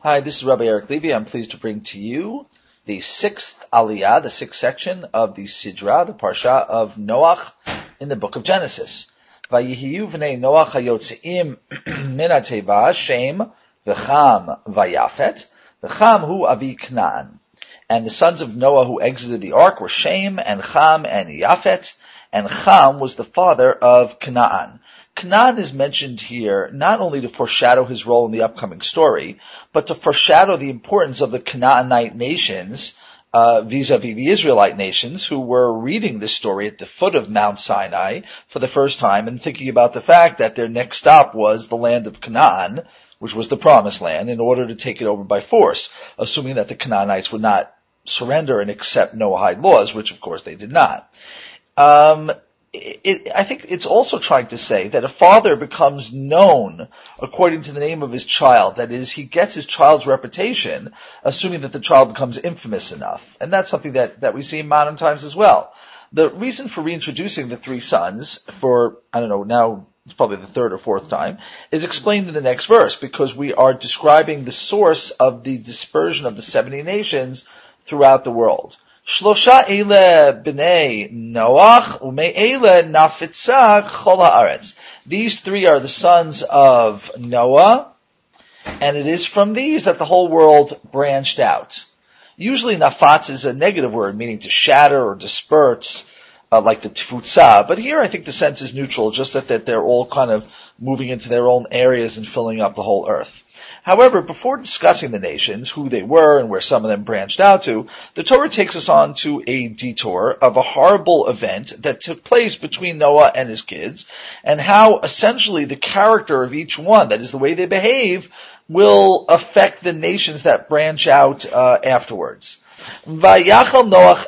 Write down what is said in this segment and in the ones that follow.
Hi, this is Rabbi Eric Levy. I'm pleased to bring to you the sixth aliyah, the sixth section of the Sidra, the Parsha of Noach in the book of Genesis. Noach min v'cham, vayafet, v'cham hu avi. And the sons of Noah who exited the ark were Shem and Cham and Yafet, and Cham was the father of Canaan. Canaan is mentioned here not only to foreshadow his role in the upcoming story, but to foreshadow the importance of the Canaanite nations uh, vis-a-vis the Israelite nations who were reading this story at the foot of Mount Sinai for the first time and thinking about the fact that their next stop was the land of Canaan, which was the promised land, in order to take it over by force, assuming that the Canaanites would not surrender and accept Noahide laws, which of course they did not. Um, it, I think it's also trying to say that a father becomes known according to the name of his child. That is, he gets his child's reputation, assuming that the child becomes infamous enough. And that's something that, that we see in modern times as well. The reason for reintroducing the three sons for, I don't know, now it's probably the third or fourth time, is explained in the next verse because we are describing the source of the dispersion of the 70 nations throughout the world. Shlosha ele b'nei Noach ume'ele nafitza chol haaretz. These three are the sons of Noah, and it is from these that the whole world branched out. Usually nafatz is a negative word, meaning to shatter or disperse, uh, like the tfutza, but here I think the sense is neutral, just that, that they're all kind of moving into their own areas and filling up the whole earth. However, before discussing the nations, who they were and where some of them branched out to, the Torah takes us on to a detour of a horrible event that took place between Noah and his kids, and how essentially the character of each one, that is the way they behave, will affect the nations that branch out uh, afterwards. Vayachal Noach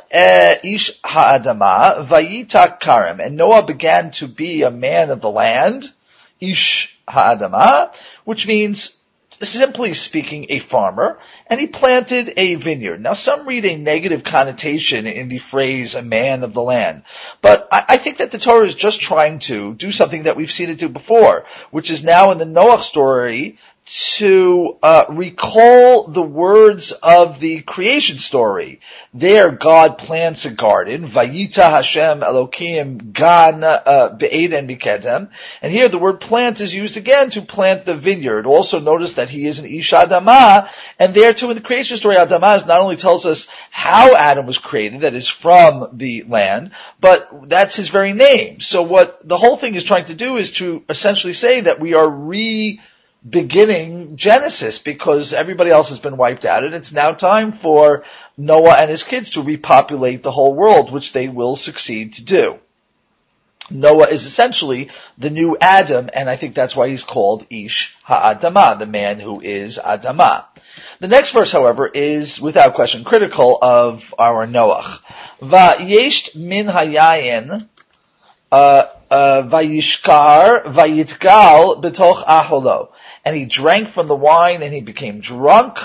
ish ha'adama vayita karim, and Noah began to be a man of the land, ish ha'adama, which means simply speaking, a farmer, and he planted a vineyard. Now, some read a negative connotation in the phrase "a man of the land," but I, I, think that the Torah is just trying to do something that we've seen it do before, which is now in the Noah story to uh, recall the words of the creation story. There, God plants a garden, Vayita Hashem Elokim Gan uh, Be'eden Mikedem, and here the word plant is used again to plant the vineyard. Also notice that he is an Ish Adama, and there too in the creation story, Adama not only tells us how Adam was created, that is from the land, but that's his very name. So what the whole thing is trying to do is to essentially say that we are re- beginning Genesis because everybody else has been wiped out and it's now time for Noah and his kids to repopulate the whole world, which they will succeed to do. Noah is essentially the new Adam, and I think that's why he's called Ish Ha'adama, the man who is Adama. The next verse, however, is without question critical of our Noah. Va'yesht min hayayin, uh, vayishkar vayitgal betoch aholo and he drank from the wine and he became drunk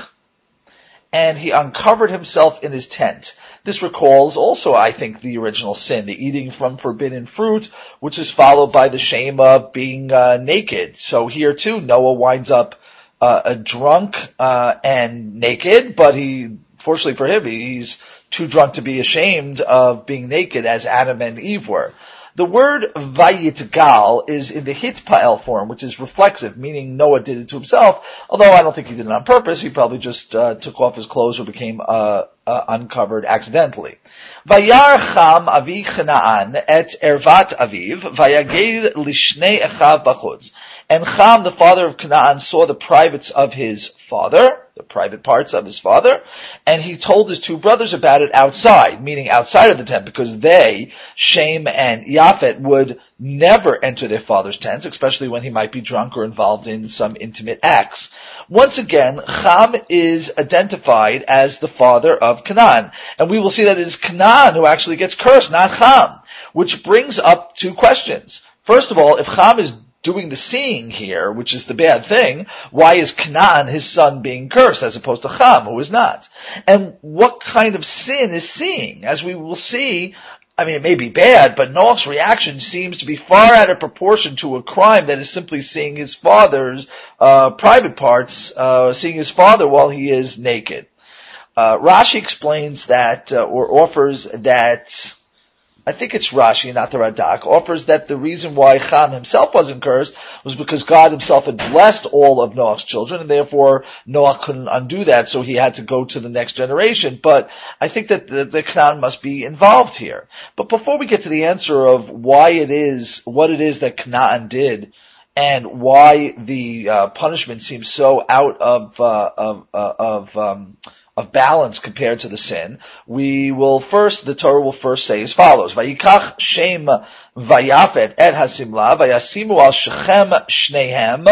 and he uncovered himself in his tent. This recalls also, I think, the original sin, the eating from forbidden fruit, which is followed by the shame of being uh, naked. So here too, Noah winds up uh, a drunk uh, and naked, but he, fortunately for him, he's too drunk to be ashamed of being naked as Adam and Eve were. The word vayitgal is in the hitpael form, which is reflexive, meaning Noah did it to himself. Although I don't think he did it on purpose. He probably just uh, took off his clothes or became uh, uh, uncovered accidentally. Vayar cham avi et ervat aviv vayaged lishnei echav bachutz. And Cham, the father of Canaan, saw the privates of his father the private parts of his father, and he told his two brothers about it outside, meaning outside of the tent, because they, Shem and Yafet, would never enter their father's tents, especially when he might be drunk or involved in some intimate acts. Once again, Cham is identified as the father of Canaan, and we will see that it is Canaan who actually gets cursed, not Cham, which brings up two questions. First of all, if Cham is doing the seeing here, which is the bad thing, why is Canaan, his son, being cursed as opposed to Cham, who is not? And what kind of sin is seeing? As we will see, I mean, it may be bad, but Noach's reaction seems to be far out of proportion to a crime that is simply seeing his father's uh, private parts, uh, seeing his father while he is naked. Uh, Rashi explains that, uh, or offers that I think it's Rashi, not the Radak, offers that the reason why Ham himself wasn't cursed was because God himself had blessed all of Noah's children, and therefore Noah couldn't undo that, so he had to go to the next generation. But I think that the, the must be involved here. But before we get to the answer of why it is, what it is that Canaan did, and why the uh, punishment seems so out of uh, of uh, of um, of balance compared to the sin, we will first, the Torah will first say as follows, Vayikach Shem Vayafet et Hasimla, Vayasimu al Shechem Shnehem,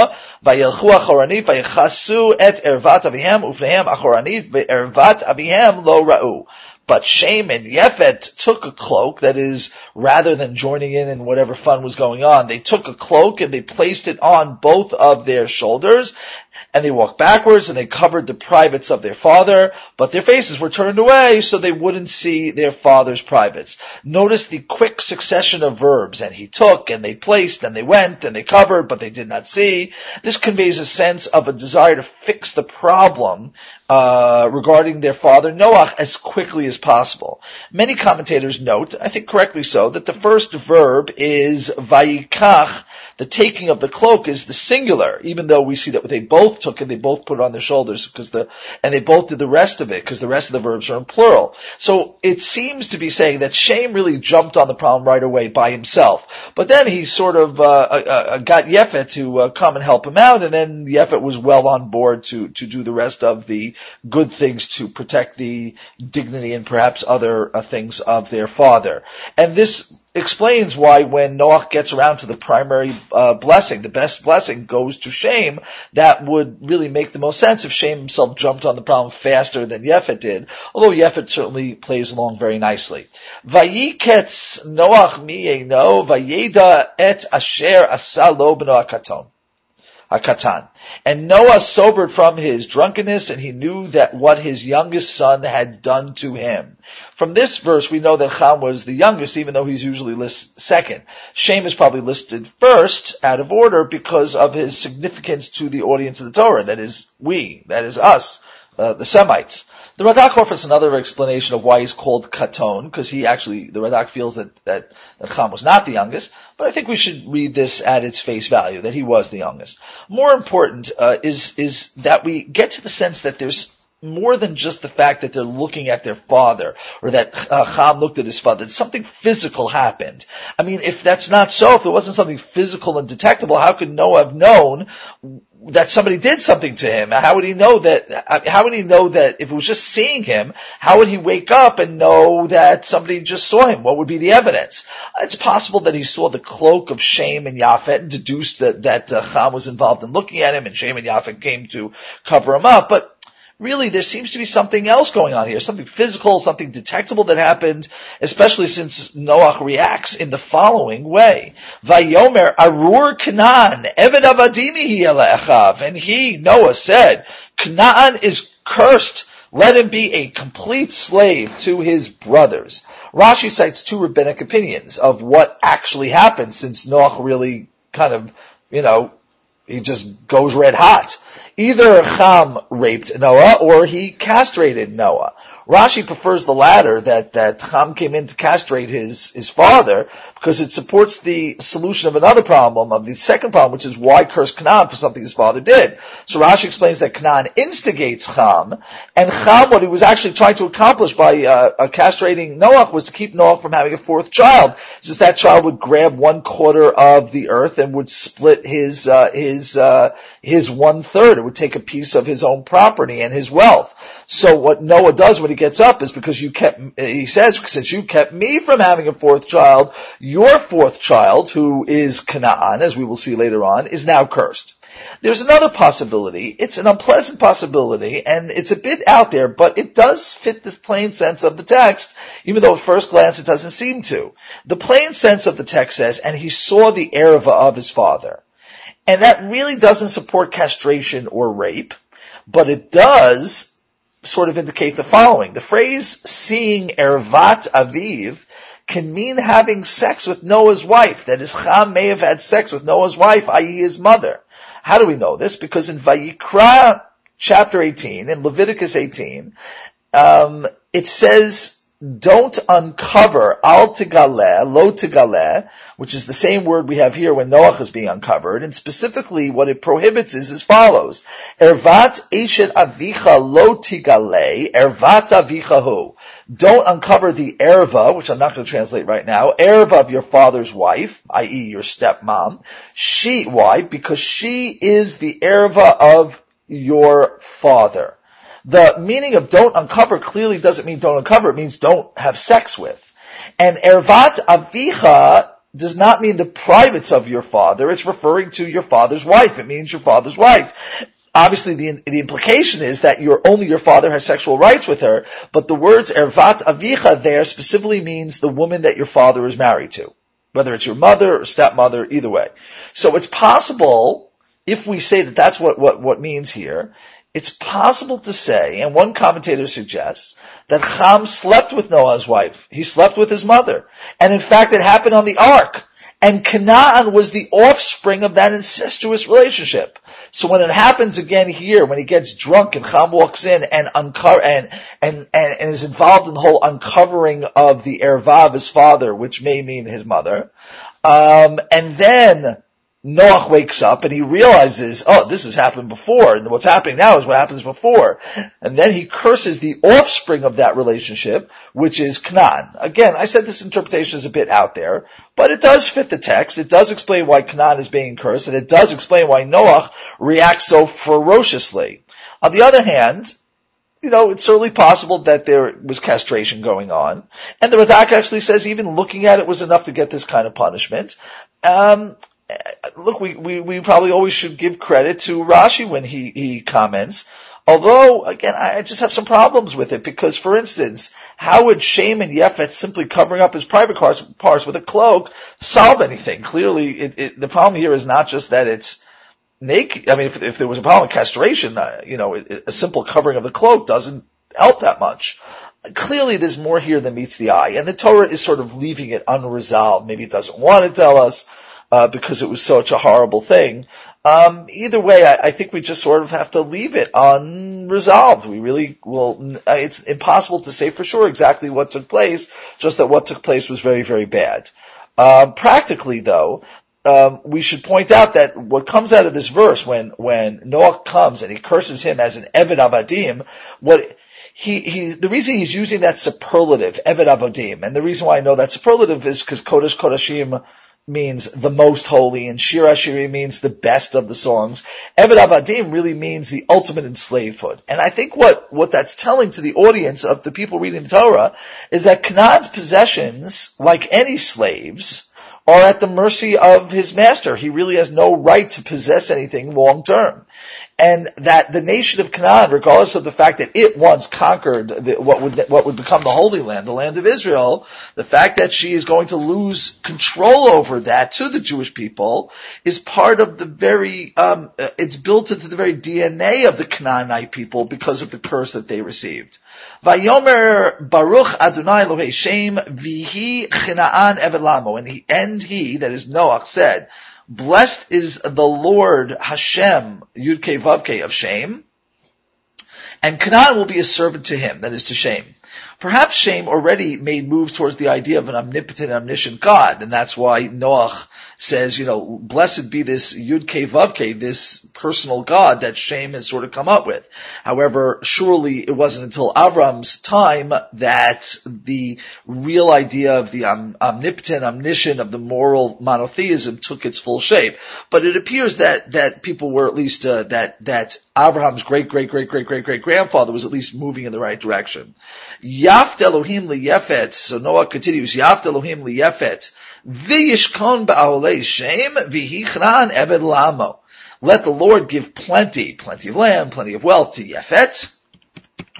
Achoranit, Vayichasu et Ervat Avihem, Ufnehem Achoranit, Avihem lo Ra'u. But Shem and Yefet took a cloak, that is, rather than joining in in whatever fun was going on, they took a cloak and they placed it on both of their shoulders, and they walked backwards and they covered the privates of their father, but their faces were turned away so they wouldn't see their father's privates. Notice the quick succession of verbs, and he took, and they placed, and they went, and they covered, but they did not see. This conveys a sense of a desire to fix the problem uh, regarding their father Noah as quickly as possible. Many commentators note, I think correctly so, that the first verb is vayikach, the taking of the cloak is the singular, even though we see that they both took it, they both put it on their shoulders because the, and they both did the rest of it because the rest of the verbs are in plural. So it seems to be saying that Shem really jumped on the problem right away by himself. But then he sort of, uh, uh, uh got Yefet to uh, come and help him out and then Yefet was well on board to, to do the rest of the good things to protect the dignity and perhaps other uh, things of their father. And this explains why when Noah gets around to the primary uh, blessing, the best blessing goes to Shem, that would really make the most sense if Shem himself jumped on the problem faster than Yefet did, although Yefet certainly plays along very nicely. Vayiketz Noach miyeno vayeda et asher asalo b'no akaton. Akatan. And Noah sobered from his drunkenness and he knew that what his youngest son had done to him. From this verse, we know that Ham was the youngest, even though he's usually listed second. Shem is probably listed first, out of order, because of his significance to the audience of the Torah. That is we, that is us, uh, the Semites. The Radak offers another explanation of why he's called Katon, because he actually, the Radak feels that, that, that Cham was not the youngest, but I think we should read this at its face value, that he was the youngest. More important, uh, is, is that we get to the sense that there's more than just the fact that they're looking at their father or that uh, looked at his father. Something physical happened. I mean, if that's not so, if it wasn't something physical and detectable, how could Noah have known that somebody did something to him? How would he know that, how would he know that if it was just seeing him, how would he wake up and know that somebody just saw him? What would be the evidence? It's possible that he saw the cloak of Shem and Yafet and deduced that, that uh, was involved in looking at him and Shem and Yafet came to cover him up, but really there seems to be something else going on here, something physical, something detectable that happened, especially since Noah reacts in the following way. Vayomer arur Canaan, Eved Avadimi and he, Noah, said, Canaan is cursed. Let him be a complete slave to his brothers. Rashi cites two rabbinic opinions of what actually happened since Noah really kind of, you know, he just goes red hot. Either Cham raped Noah or he castrated Noah. Rashi prefers the latter, that, that Ham came in to castrate his, his father, because it supports the solution of another problem, of the second problem, which is why curse Canaan for something his father did. So Rashi explains that Canaan instigates Ham, and Ham, what he was actually trying to accomplish by uh, uh, castrating Noah was to keep Noah from having a fourth child, since that child would grab one quarter of the earth and would split his, uh, his, uh, his one third. It would take a piece of his own property and his wealth. So what Noah does when he gets up is because you kept, he says, since you kept me from having a fourth child, your fourth child, who is Canaan, as we will see later on, is now cursed. There's another possibility. It's an unpleasant possibility, and it's a bit out there, but it does fit the plain sense of the text, even though at first glance it doesn't seem to. The plain sense of the text says, and he saw the erva of his father. And that really doesn't support castration or rape, but it does sort of indicate the following. The phrase seeing Ervat Aviv can mean having sex with Noah's wife. That is, Ham may have had sex with Noah's wife, i.e. his mother. How do we know this? Because in Vayikra chapter 18, in Leviticus 18, um, it says don't uncover al tigaleh, lo tigaleh, which is the same word we have here when Noach is being uncovered, and specifically what it prohibits is as follows. Ervat eshet avicha lo tigaleh, ervat avicha hu. Don't uncover the erva, which I'm not going to translate right now, erva of your father's wife, i.e. your stepmom. She, why? Because she is the erva of your father. The meaning of don't uncover clearly doesn't mean don't uncover, it means don't have sex with. And ervat avicha does not mean the privates of your father, it's referring to your father's wife. It means your father's wife. Obviously the, the implication is that your, only your father has sexual rights with her, but the words ervat avicha there specifically means the woman that your father is married to. Whether it's your mother or stepmother, either way. So it's possible, if we say that that's what, what, what means here, it's possible to say, and one commentator suggests, that Ham slept with Noah's wife. He slept with his mother. And in fact, it happened on the ark. And Canaan was the offspring of that incestuous relationship. So when it happens again here, when he gets drunk and Ham walks in and and, and, and, and is involved in the whole uncovering of the erva of his father, which may mean his mother, um, and then Noach wakes up and he realizes, oh, this has happened before, and what's happening now is what happens before. And then he curses the offspring of that relationship, which is Canaan. Again, I said this interpretation is a bit out there, but it does fit the text. It does explain why Canaan is being cursed, and it does explain why Noach reacts so ferociously. On the other hand, you know, it's certainly possible that there was castration going on. And the Radak actually says even looking at it was enough to get this kind of punishment. Um, look, we, we, we probably always should give credit to Rashi when he, he comments. Although, again, I just have some problems with it because, for instance, how would Shem and Yefet simply covering up his private parts, parts with a cloak solve anything? Clearly, it, it, the problem here is not just that it's naked. I mean, if, if there was a problem with castration, uh, you know, a simple covering of the cloak doesn't help that much. Clearly, there's more here than meets the eye, and the Torah is sort of leaving it unresolved. Maybe it doesn't want to tell us uh, because it was such a horrible thing. Um, either way, I, I, think we just sort of have to leave it unresolved. We really will. Uh, it's impossible to say for sure exactly what took place. Just that what took place was very, very bad. Uh, practically, though, um, we should point out that what comes out of this verse when when Noah comes and he curses him as an Eved Avadim, what he, he, the reason he's using that superlative, Eved Avodim, and the reason why I know that superlative is because Kodesh Kodashim means the most holy, and Shir Ashiri means the best of the songs. Eved Avadim really means the ultimate enslavedhood. And I think what, what that's telling to the audience of the people reading the Torah is that Canaan's possessions, like any slaves, are at the mercy of his master. He really has no right to possess anything long term and that the nation of Canaan, regardless of the fact that it once conquered the, what would what would become the Holy Land, the land of Israel, the fact that she is going to lose control over that to the Jewish people is part of the very um, uh, it's built into the very DNA of the Canaanite people because of the curse that they received. Vayomer Baruch Adonai Elohei Shem Vihi Chinaan Evelamo, and he that is Noach said. Blessed is the Lord Hashem, Yudke Vavke of Shem, and Canaan will be a servant to him, that is to Shem. Perhaps Shem already made moves towards the idea of an omnipotent, omniscient God, and that's why Noach says, you know, blessed be this Yud Ke Vav Ke, this personal God that Shem has sort of come up with. However, surely it wasn't until Avram's time that the real idea of the om- omnipotent, omniscient, of the moral monotheism took its full shape. But it appears that, that people were at least, uh, that, that Abraham's great, great, great, great, great, great grandfather was at least moving in the right direction. Yaft Elohim liyefet, so Noah continues, Yaft Elohim liyefet, V'yishkon ba'olei shem v'hichran eved lamo. Let the Lord give plenty, plenty of land, plenty of wealth to Yefet,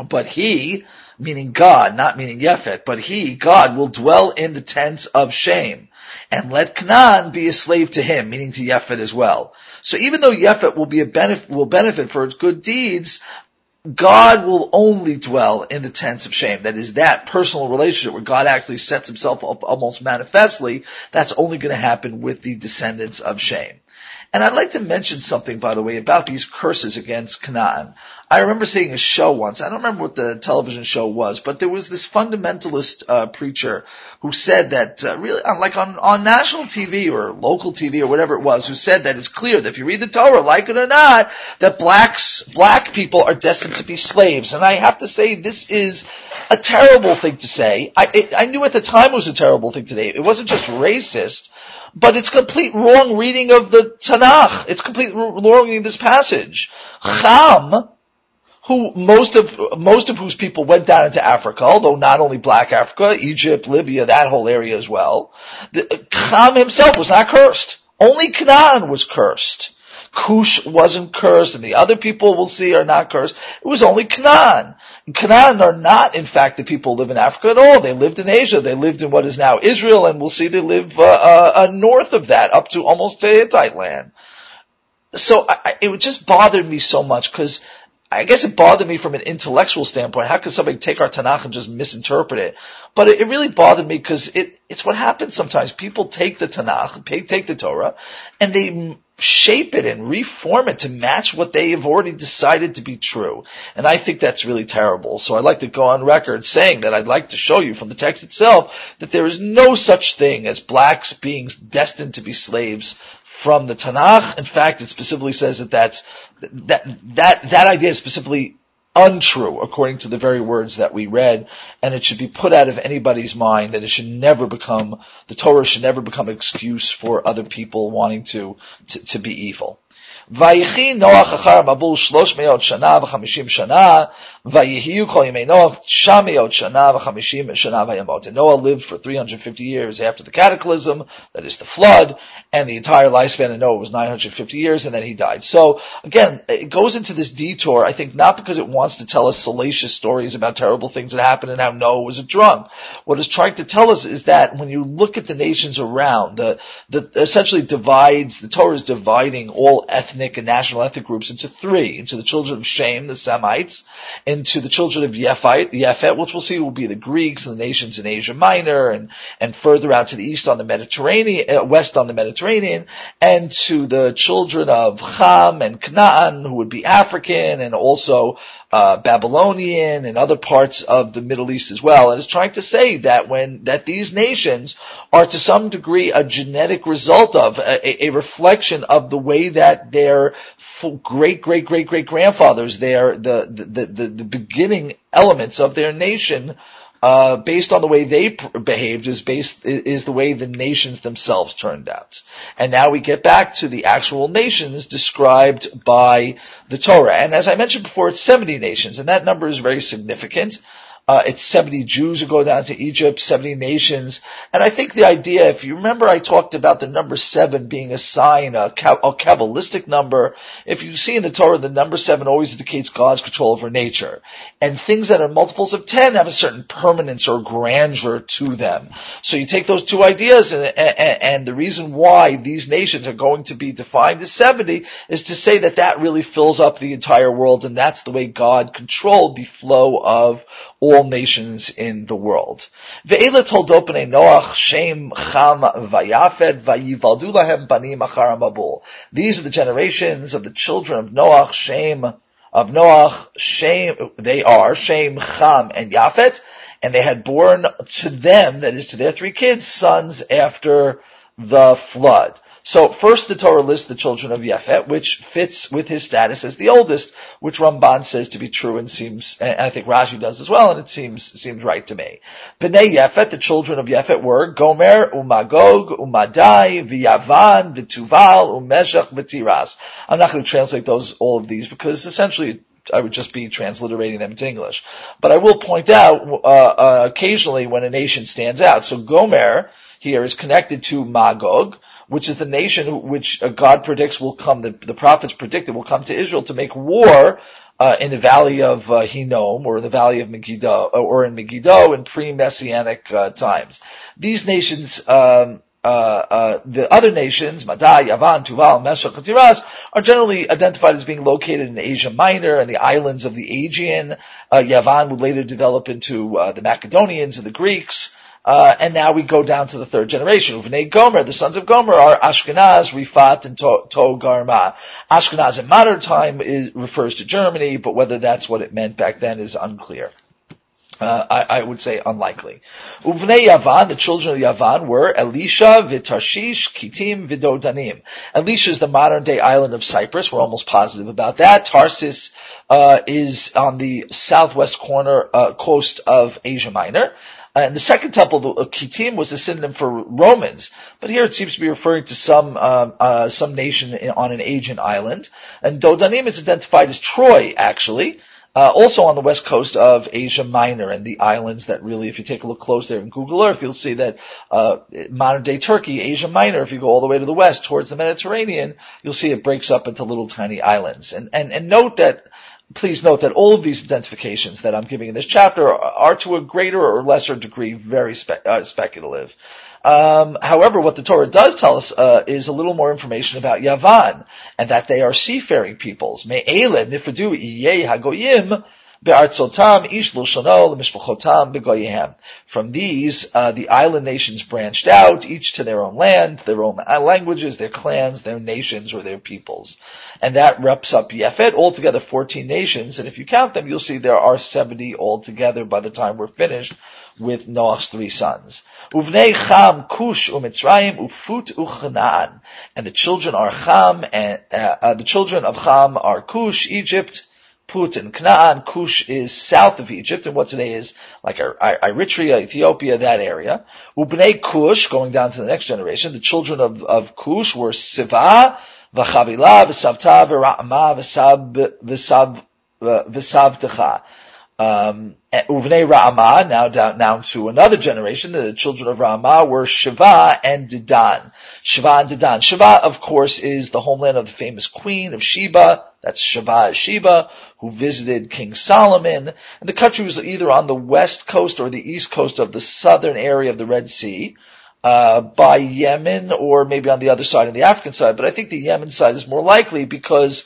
but he, meaning God, not meaning Yefet, but he, God, will dwell in the tents of Shem, and let Canaan be a slave to him, meaning to Yefet as well. So even though Yefet will be a benefit, will benefit for its good deeds, God will only dwell in the tents of Shem. That is that personal relationship where God actually sets himself up almost manifestly. That's only going to happen with the descendants of Shem. And I'd like to mention something, by the way, about these curses against Canaan. I remember seeing a show once. I don't remember what the television show was, but there was this fundamentalist uh, preacher who said that uh, really, like on on national TV or local TV or whatever it was, who said that it's clear that if you read the Torah, like it or not, that blacks black people are destined to be slaves. And I have to say, this is a terrible thing to say. I it, I knew at the time it was a terrible thing to say. It wasn't just racist but it's complete wrong reading of the Tanakh. It's complete wrong reading of this passage. Cham, who most of most of whose people went down into Africa, although not only Black Africa, Egypt, Libya, that whole area as well. The, Cham himself was not cursed. Only Canaan was cursed. Cush wasn't cursed, and the other people we'll see are not cursed. It was only Canaan. And Canaan are not, in fact, the people who live in Africa at all. They lived in Asia. They lived in what is now Israel, and we'll see they live uh, uh, uh north of that, up to almost to Hittite land. So I, it just bothered me so much because I guess it bothered me from an intellectual standpoint. How could somebody take our Tanakh and just misinterpret it? But it, it really bothered me because it, it's what happens sometimes. People take the Tanakh, take the Torah, and they shape it and reform it to match what they have already decided to be true. And I think that's really terrible. So I'd like to go on record saying that I'd like to show you from the text itself that there is no such thing as blacks being destined to be slaves from the Tanakh. In fact, it specifically says that that's, that, that, that idea is specifically untrue according to the very words that we read, and it should be put out of anybody's mind that it should never become, the Torah should never become an excuse for other people wanting to, to, to be evil. ויחי נוח אחר מבול שלוש מאות שנה וחמישים שנה, ויהיו כל ימי נוח תשע מאות שנה וחמישים שנה וימות. And Noah lived for 350 years after the cataclysm, that is the flood, and the entire lifespan of Noah was 950 years, and then he died. So, again, it goes into this detour, I think not because it wants to tell us salacious stories about terrible things that happened and how Noah was a drunk. What it's trying to tell us is that when you look at the nations around, the, the essentially divides, the Torah is dividing all ethnic ethnic and national ethnic groups into three, into the children of Shem, the Semites, into the children of Yephet, Yephet, which we'll see will be the Greeks and the nations in Asia Minor and, and further out to the east on the Mediterranean, uh, west on the Mediterranean, and to the children of Ham and Canaan, who would be African and also uh, Babylonian and other parts of the Middle East as well. And it's trying to say that when, that these nations are to some degree a genetic result of, a, a reflection of the way that their great, great, great, great grandfathers, their, the, the, the, the beginning elements of their nation uh, based on the way they pr- behaved is based is the way the nations themselves turned out. And now we get back to the actual nations described by the Torah. And as I mentioned before, it's 70 nations, and that number is very significant. Uh, it's 70 Jews who go down to Egypt, 70 nations. And I think the idea, if you remember I talked about the number seven being a sign, a, a Kabbalistic number. If you see in the Torah, the number seven always indicates God's control over nature. And things that are multiples of 10 have a certain permanence or grandeur to them. So you take those two ideas and, and, and the reason why these nations are going to be defined as 70 is to say that that really fills up the entire world and that's the way God controlled the flow of all nations in the world. Ve'ela told Noach, Shem, Cham, lahem banim achar mabul. These are the generations of the children of Noach, Shem, of Noach, Shem, they are Shem, Cham, and Yafet, and they had born to them, that is to their three kids, sons after the flood. So first the Torah lists the children of Yefet, which fits with his status as the oldest, which Ramban says to be true and seems, and I think Rashi does as well, and it seems, seems right to me. Bnei Yefet, the children of Yefet were Gomer, Umagog, Umadai, V'Yavan, V'Tuval, Umeshach, V'Tiras. I'm not going to translate those, all of these, because essentially I would just be transliterating them into English. But I will point out, uh, uh, occasionally when a nation stands out. So Gomer here is connected to Magog, which is the nation which uh, God predicts will come, the, the prophets predicted will come to Israel to make war uh, in the valley of uh, Hinnom or the valley of Megiddo or in Megiddo in pre-messianic uh, times. These nations um, uh, uh, the other nations, Madai, Yavan, Tuval, Meshech, Tiras, are generally identified as being located in Asia Minor and the islands of the Aegean. Uh, Yavan would later develop into uh, the Macedonians and the Greeks. Uh, and now we go down to the third generation. Uvnei Gomer, the sons of Gomer are Ashkenaz, Rifat, and Togarma. Ashkenaz in modern time is, refers to Germany, but whether that's what it meant back then is unclear. Uh, I, I, would say unlikely. Uvnei Yavan, the children of Yavan were Elisha, Vitarshish, Kitim, Vidodanim. Elisha is the modern day island of Cyprus. We're almost positive about that. Tarsus uh, is on the southwest corner uh, coast of Asia Minor. Uh, and the second temple, the uh, Kitim, was a synonym for Romans, but here it seems to be referring to some um, uh, some nation on an Aegean island. And Dodanim is identified as Troy, actually. Uh, also on the west coast of Asia Minor and the islands that really, if you take a look close there in Google Earth, you'll see that uh, modern day Turkey, Asia Minor, if you go all the way to the west towards the Mediterranean, you'll see it breaks up into little tiny islands. And and and note that. Please note that all of these identifications that I'm giving in this chapter are, are to a greater or lesser degree very spe- uh, speculative. Um, however, what the Torah does tell us uh, is a little more information about Yavan and that they are seafaring peoples. Me'ele nifadu iyei hagoyim be'artzotam begoyehem. From these, uh, the island nations branched out, each to their own land, their own languages, their clans, their nations, or their peoples. And that reps up Yefet, altogether 14 nations, and if you count them, you'll see there are 70 altogether by the time we're finished with Noah's three sons. Uvnei Cham, Kush, Umitzrayim, Ufut, Uchanaan. And the children are Cham, and uh, uh, the children of Cham are Kush, Egypt, Put, and Canaan. Kush is south of Egypt, and what today is like Eritrea, Ethiopia, that area. Ubnei Kush, going down to the next generation, the children of, of Kush were Siva, V'chavila, V'savta, V'ra'ama, V'sab, V'sab, V'savtecha. Uh, Um, Uvnei Ra'amah, now down, now to another generation, the children of Ra'amah were Shiva and Dedan. Shiva and Dedan. Shiva, of course, is the homeland of the famous queen of Sheba. That's Shiva Sheba, who visited King Solomon. And the country was either on the west coast or the east coast of the southern area of the Red Sea. Uh, by Yemen or maybe on the other side, on the African side, but I think the Yemen side is more likely because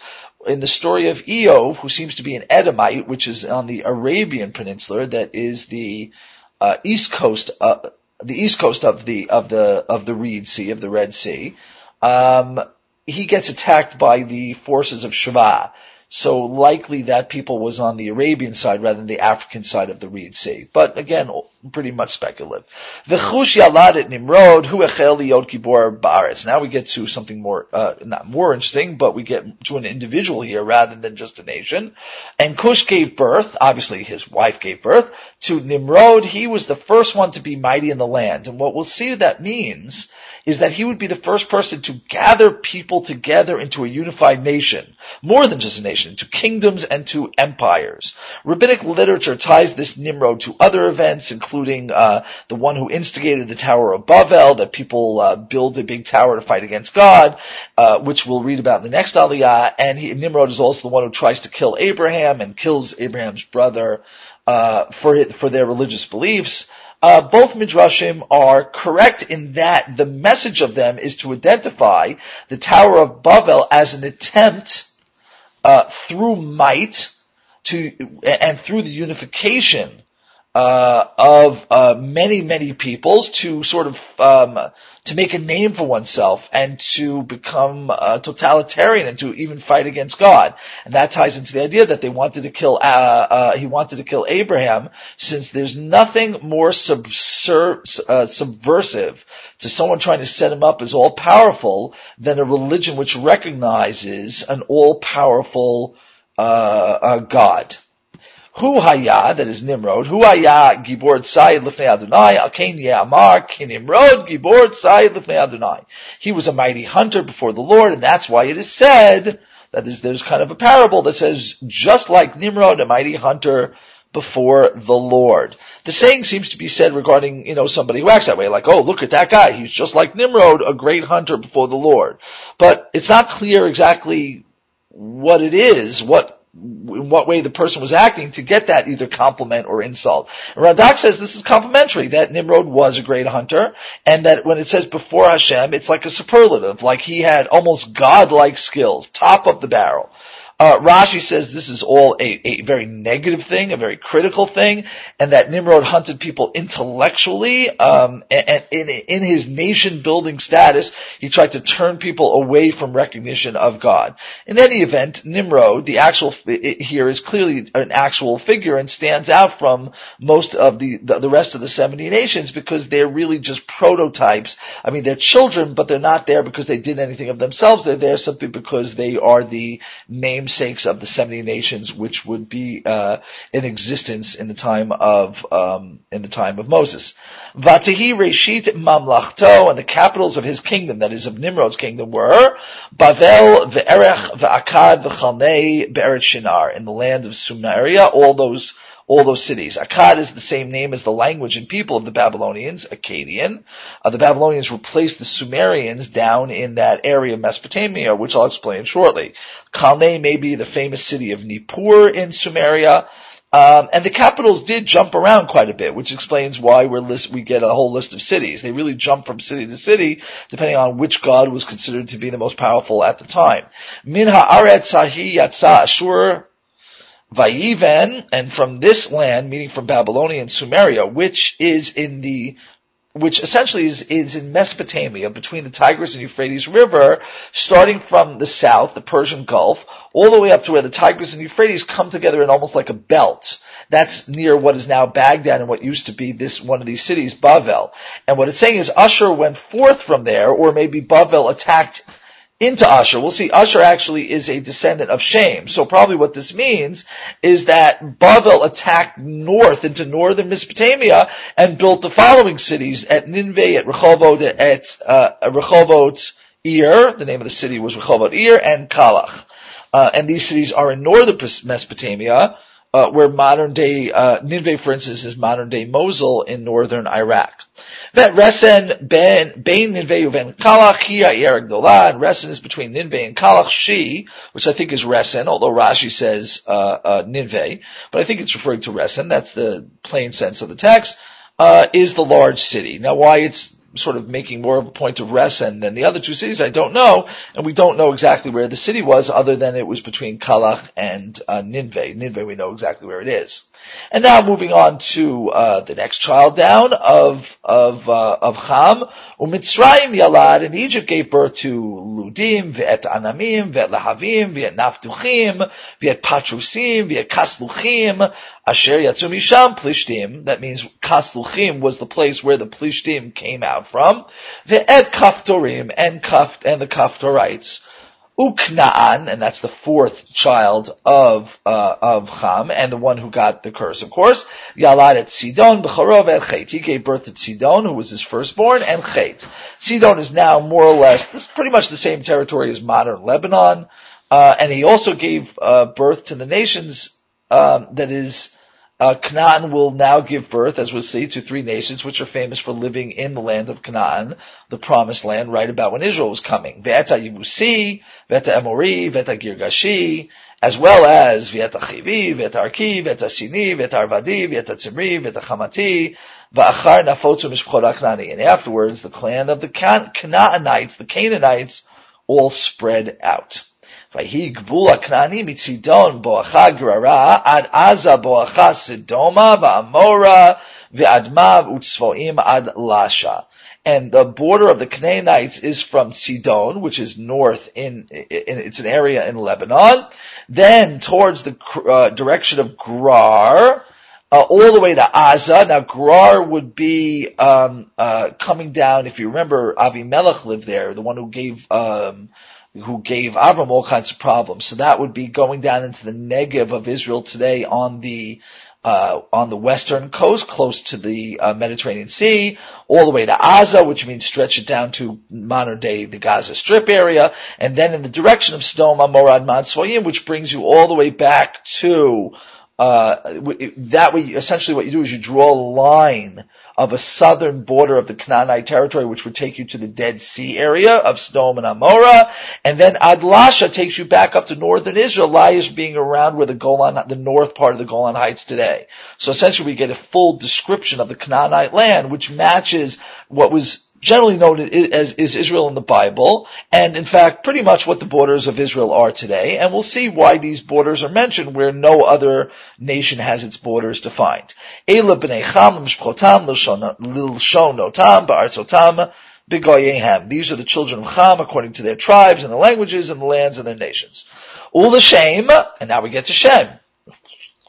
in the story of Iyov, who seems to be an Edomite, which is on the Arabian Peninsula, that is the uh, east coast, uh, the east coast of the of the of the Reed Sea of the Red Sea. Um, he gets attacked by the forces of Shiva, so likely that people was on the Arabian side rather than the African side of the Reed Sea. But again, pretty much speculative. V'chush yalad Nimrod hu echel liyot gibor ba'aretz. Now we get to something more, uh, not more interesting, but we get to an individual here rather than just a nation. And Cush gave birth, obviously his wife gave birth, to Nimrod. He was the first one to be mighty in the land. And what we'll see that means is that he would be the first person to gather people together into a unified nation, more than just a nation, to kingdoms and to empires. Rabbinic literature ties this Nimrod to other events, including uh, the one who instigated the Tower of Babel, that people uh, build a big tower to fight against God, uh, which we'll read about in the next Aliyah. And he, Nimrod is also the one who tries to kill Abraham and kills Abraham's brother uh, for for their religious beliefs. Uh, both midrashim are correct in that the message of them is to identify the Tower of Babel as an attempt uh, through might to and through the unification uh, of uh, many many peoples to sort of um, to make a name for oneself and to become uh, totalitarian and to even fight against God. And that ties into the idea that they wanted to kill, uh, uh, he wanted to kill Abraham since there's nothing more subser- uh, subversive to someone trying to set him up as all powerful than a religion which recognizes an all powerful God. Hu haya, that is Nimrod, hu haya gibor tzayid lifnei Adonai, alkein ye'amar, ki gibor tzayid lifnei Adonai. He was a mighty hunter before the Lord, and that's why it is said, that is, there's kind of a parable that says, just like Nimrod, a mighty hunter before the Lord. The saying seems to be said regarding, you know, somebody who acts that way, like, oh, look at that guy, he's just like Nimrod, a great hunter before the Lord. But it's not clear exactly what it is, what in what way the person was acting to get that either compliment or insult. And Radak says this is complimentary, that Nimrod was a great hunter, and that when it says before Hashem, it's like a superlative, like he had almost godlike skills, top of the barrel. Uh, Rashi says this is all a, a, very negative thing, a very critical thing, and that Nimrod hunted people intellectually, um, and, and in, in, his nation building status, he tried to turn people away from recognition of God. In any event, Nimrod, the actual, here is clearly an actual figure and stands out from most of the, the, the rest of the 70 nations because they're really just prototypes. I mean, they're children, but they're not there because they did anything of themselves. They're there simply because they are the name namesakes of the 70 nations which would be uh, in existence in the time of um, in the time of Moses. Vatahi Reshit Mamlachto, and the capitals of his kingdom, that is of Nimrod's kingdom, were Bavel, Ve'erech, Ve'akad, Ve'chalnei, Be'eret Shinar, in the land of Sumeria, all those all those cities. Akkad is the same name as the language and people of the Babylonians, Akkadian. Uh, the Babylonians replaced the Sumerians down in that area of Mesopotamia, which I'll explain shortly. Kalne may be the famous city of Nippur in Sumeria. Um, and the capitals did jump around quite a bit, which explains why we're list, we get a whole list of cities. They really jump from city to city, depending on which god was considered to be the most powerful at the time. Min ha'aret sahi yatsa ashur Vayiven, and from this land, meaning from Babylonian Sumeria, which is in the which essentially is, is in Mesopotamia between the Tigris and Euphrates River, starting from the south, the Persian Gulf, all the way up to where the Tigris and Euphrates come together in almost like a belt. That's near what is now Baghdad and what used to be this one of these cities, Bavel. And what it's saying is Ashur went forth from there, or maybe Bavel attacked into Asher. We'll see Asher actually is a descendant of Shem. So probably what this means is that Bavel attacked north into northern Mesopotamia and built the following cities at Nineveh, at Rehovot, at uh, Ir. The name of the city was Rehovot Ir and Kalach. Uh, and these cities are in northern Mesopotamia, uh, where modern day uh, Nineveh, for instance, is modern day Mosul in northern Iraq. That Resen ben Bain Ninveh ben Kalach Gdolah, and Resen is between Ninveh and Kalach She, which I think is Resen, although Rashi says uh, uh, Ninveh, but I think it's referring to Resen. That's the plain sense of the text. Uh, is the large city. Now, why it's sort of making more of a point of Resen than the other two cities, I don't know, and we don't know exactly where the city was, other than it was between Kalach and uh, Ninveh. Ninveh, we know exactly where it is. And now moving on to uh, the next child down of of uh, of Ham, Umitzrayim Yalad, and Egypt gave birth to Ludim, Ve'et Anamim, Ve'et Lahavim, Ve'et Naftuchim, Ve'et Patrusim, Ve'et Kasluchim, Asher Yatzum Misham Plishtim. That means Kasluchim was the place where the Plishtim came out from. Ve'et Kaftorim and Kaft and the Kaftorites. Uknaan, and that's the fourth child of uh, of Ham, and the one who got the curse, of course. Yalad at Sidon, B'charov et Chet. He gave birth to Sidon, who was his firstborn, and Chet. Sidon is now more or less, this is pretty much the same territory as modern Lebanon, uh, and he also gave uh, birth to the nations um, that is uh, Canaan will now give birth, as we'll see, to three nations which are famous for living in the land of Canaan, the promised land, right about when Israel was coming. Ve'eta Yebusi, Ve'eta Emori, Ve'eta Girgashi, as well as Ve'eta Chivi, Ve'eta Arki, Ve'eta Sini, Ve'eta Arvadi, Ve'eta Tzimri, Ve'eta Chamati, Va'achar Nafotzu Mishpchot Knani. And afterwards, the clan of the Can- Canaanites, the Canaanites, all spread out. Vayhi gvula knani mitzidon boacha grara ad aza boacha ve'admav utzvoim ad lasha. And the border of the Canaanites is from Sidon, which is north in, in it's an area in Lebanon, then towards the uh, direction of Grar, uh, all the way to Aza. Now Grar would be um, uh, coming down. If you remember, Avimelech lived there, the one who gave um, who gave Avram all kinds of problems. So that would be going down into the Negev of Israel today on the uh, on the western coast, close to the uh, Mediterranean Sea, all the way to Gaza, which means stretch it down to modern day the Gaza Strip area, and then in the direction of Sodom, Morad, Matzvoyim, which brings you all the way back to uh, that way, essentially what you do is you draw a line of a southern border of the Canaanite territory, which would take you to the Dead Sea area of Sodom and Amorah, and then Adlasha takes you back up to northern Israel, Laish being around where the Golan, the north part of the Golan Heights today. So essentially we get a full description of the Canaanite land, which matches what was generally known as is Israel in the Bible, and in fact, pretty much what the borders of Israel are today. And we'll see why these borders are mentioned where no other nation has its borders defined. Ela b'nei Cham l'mishpotam l'shonotam ba'artzotam b'goyehem. These are the children of Cham according to their tribes and the languages and the lands and their nations. Ul the Shem, and now we get to Shem,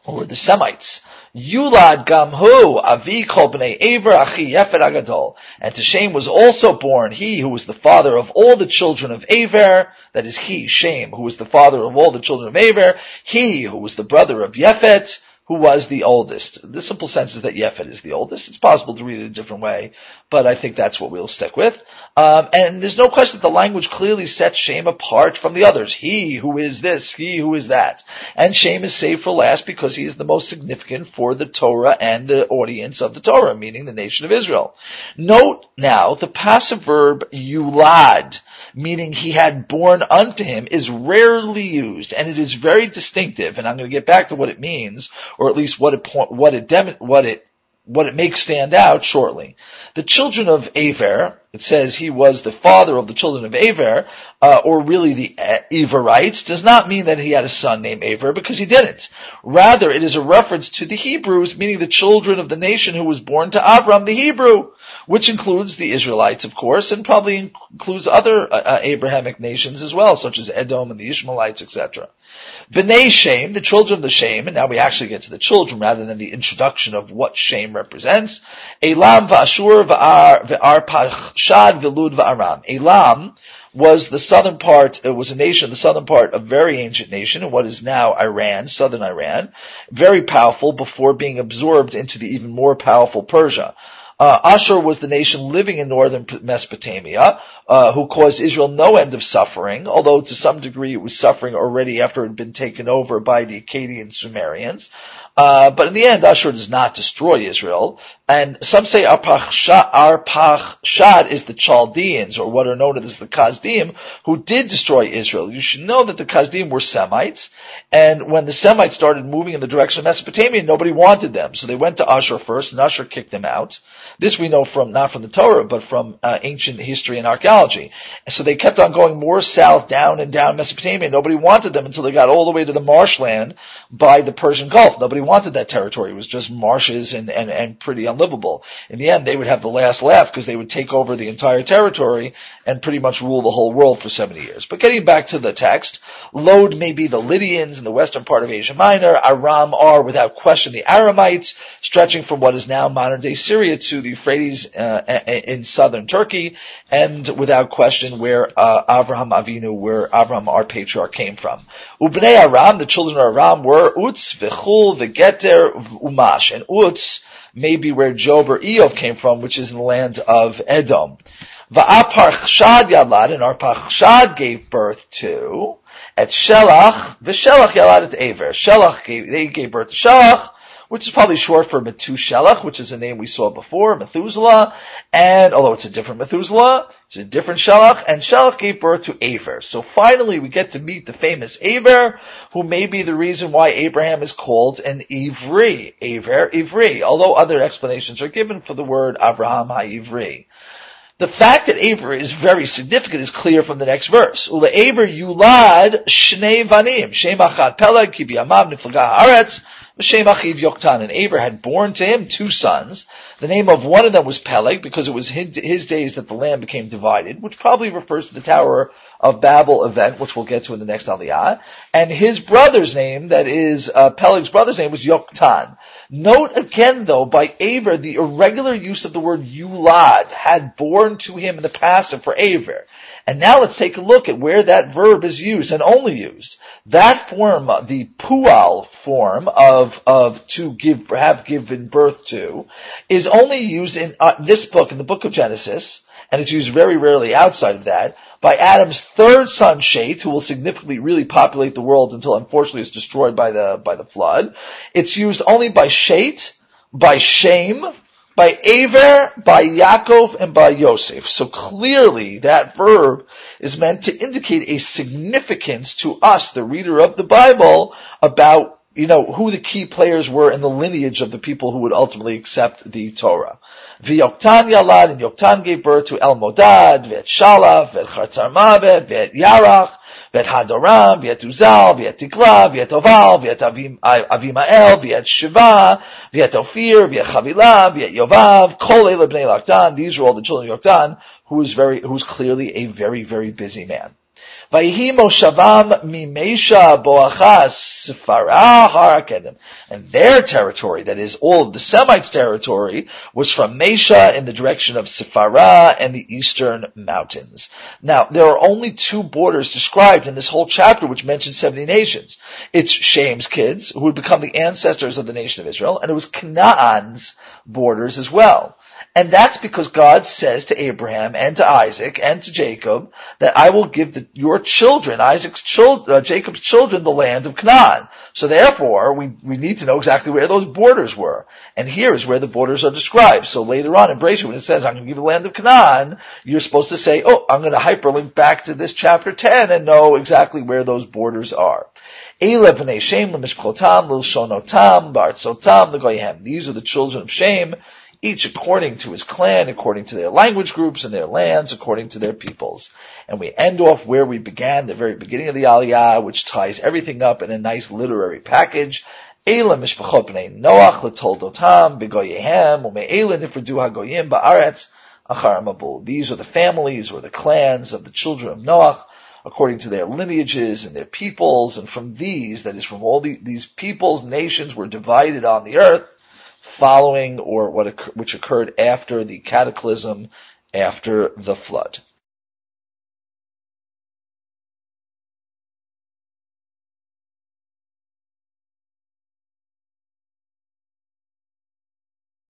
or the Semites. Yulad Gamhu Avi Kol Bnei Aver Achi Yefet Agadol. And to Shem was also born he who was the father of all the children of Aver, that is he, Shem, who was the father of all the children of Aver, he who was the brother of Yefet, who was the oldest. The simple sense is that Yefet is the oldest. It's possible to read it a different way, but I think that's what we'll stick with. Um, and there's no question that the language clearly sets Shem apart from the others. He who is this, he who is that. And Shem is saved for last because he is the most significant for the Torah and the audience of the Torah, meaning the nation of Israel. Note now the passive verb yulad meaning he had born unto him, is rarely used, and it is very distinctive. And I'm going to get back to what it means, or at least what it what it what it what it makes stand out shortly. The children of Aver, it says he was the father of the children of Aver, uh, or really the Averites, does not mean that he had a son named Aver because he didn't. Rather, it is a reference to the Hebrews, meaning the children of the nation who was born to Abram, the Hebrew, which includes the Israelites, of course, and probably includes other uh, uh Abrahamic nations as well, such as Edom and the Ishmaelites, etc. B'nai Shem, the children of the Shem, and now we actually get to the children rather than the introduction of what Shem represents. Elam v'Ashur v'Arpachshad v'Lud v'Aram. Elam was the southern part, it was a nation, the southern part, a very ancient nation in what is now Iran, southern Iran, very powerful before being absorbed into the even more powerful Persia. Uh, Ashur was the nation living in northern Mesopotamia, uh, who caused Israel no end of suffering, although to some degree it was suffering already after it had been taken over by the Akkadian Sumerians. Uh, but in the end, Ashur does not destroy Israel. And some say Arpachshad is the Chaldeans, or what are known as the Kasdim, who did destroy Israel. You should know that the Kasdim were Semites, and when the Semites started moving in the direction of Mesopotamia, nobody wanted them. So they went to Ashur first, and Ashur kicked them out. This we know from, not from the Torah, but from uh, ancient history and archaeology. So they kept on going more south, down and down Mesopotamia. Nobody wanted them until they got all the way to the marshland by the Persian Gulf. Nobody wanted that territory. It was just marshes and, and, and pretty In the end, they would have the last laugh because they would take over the entire territory and pretty much rule the whole world for 70 years. But getting back to the text, Lod may be the Lydians in the western part of Asia Minor. Aram are without question the Aramites, stretching from what is now modern day Syria to the Euphrates uh, in southern Turkey, and without question where uh, Avraham Avinu, where Avraham our patriarch came from. Ubnei Aram, the children of Aram were Utz, Vechul, Vegeter, Umash, and Utz may be where Job or Iyov came from, which is in the land of Edom. Va'aparchshad Yalad, and Arpachshad gave birth to, at Shelach, Vishelach Yalad at Aver. Shelach gave, they gave birth to Shelach, which is probably short for Methuselah, which is a name we saw before, Methuselah, and although it's a different Methuselah, it's a different Shelach, and Shelach gave birth to Aver. So finally we get to meet the famous Aver, who may be the reason why Abraham is called an Ivri, Aver, Ivri, although other explanations are given for the word Abraham HaIvri. The fact that Aver is very significant is clear from the next verse. Ula Aver yulad shnei vanim, shem peleg, ki biyamav niflaga haaretz, Shem Achiv Yoktan, and Abraham had born to him two sons. The name of one of them was Peleg, because it was his days that the land became divided, which probably refers to the Tower of Babel event, which we'll get to in the next Aliyah. And his brother's name, that is, uh, Peleg's brother's name was Yoktan. Note again though, by Aver, the irregular use of the word Yulad had born to him in the passive for Aver. And now let's take a look at where that verb is used and only used. That form, the pual form of, of to give, have given birth to, is only used in uh, this book, in the book of Genesis, and it's used very rarely outside of that. By Adam's third son, Shet, who will significantly really populate the world until unfortunately it's destroyed by the, by the flood. It's used only by Shet, by Shem, by Aver, by Yaakov, and by Yosef. So clearly that verb is meant to indicate a significance to us, the reader of the Bible, about you know, who the key players were in the lineage of the people who would ultimately accept the Torah. V'yoktan yalad, and Yoktan gave birth to Almodad, v'et Shalaf, v'et Chatzar v'et Yarach, v'et Hadoram, v'et Uzal, v'et Tikla, v'et Oval, v'et Avimael, v'et Shiva, v'et Ophir, v'et Chavila, v'et Yovav, Kol Eile Bnei Laktan. These are all the children of Yoktan, who was very, who was clearly a very, very busy man. Vayhi Moshavam Mimesha Boachas Sfarah. And their territory, that is all of the Semites' territory, was from Mesha in the direction of Sfarah and the eastern mountains. Now, there are only two borders described in this whole chapter which mentions 70 nations. It's Shem's kids, who would become the ancestors of the nation of Israel, and it was Canaan's borders as well. And that's because God says to Abraham and to Isaac and to Jacob that I will give the, your children, Isaac's children, uh, Jacob's children, the land of Canaan. So therefore, we, we need to know exactly where those borders were. And here is where the borders are described. So later on in Bereshit, when it says, I'm going to give the land of Canaan, you're supposed to say, oh, I'm going to hyperlink back to this chapter 10 and know exactly where those borders are. Shame. These are the children of Shem, each according to his clan, according to their language groups and their lands, according to their peoples. And we end off where we began, the very beginning of the Aliyah, which ties everything up in a nice literary package. Mishpachot b'nei Noach hagoyim ba'aretz achar mabul. These are the families or the clans of the children of Noach according to their lineages and their peoples, and from these, that is from all the, these peoples, nations were divided on the earth, following or what which occurred after the cataclysm, after the flood.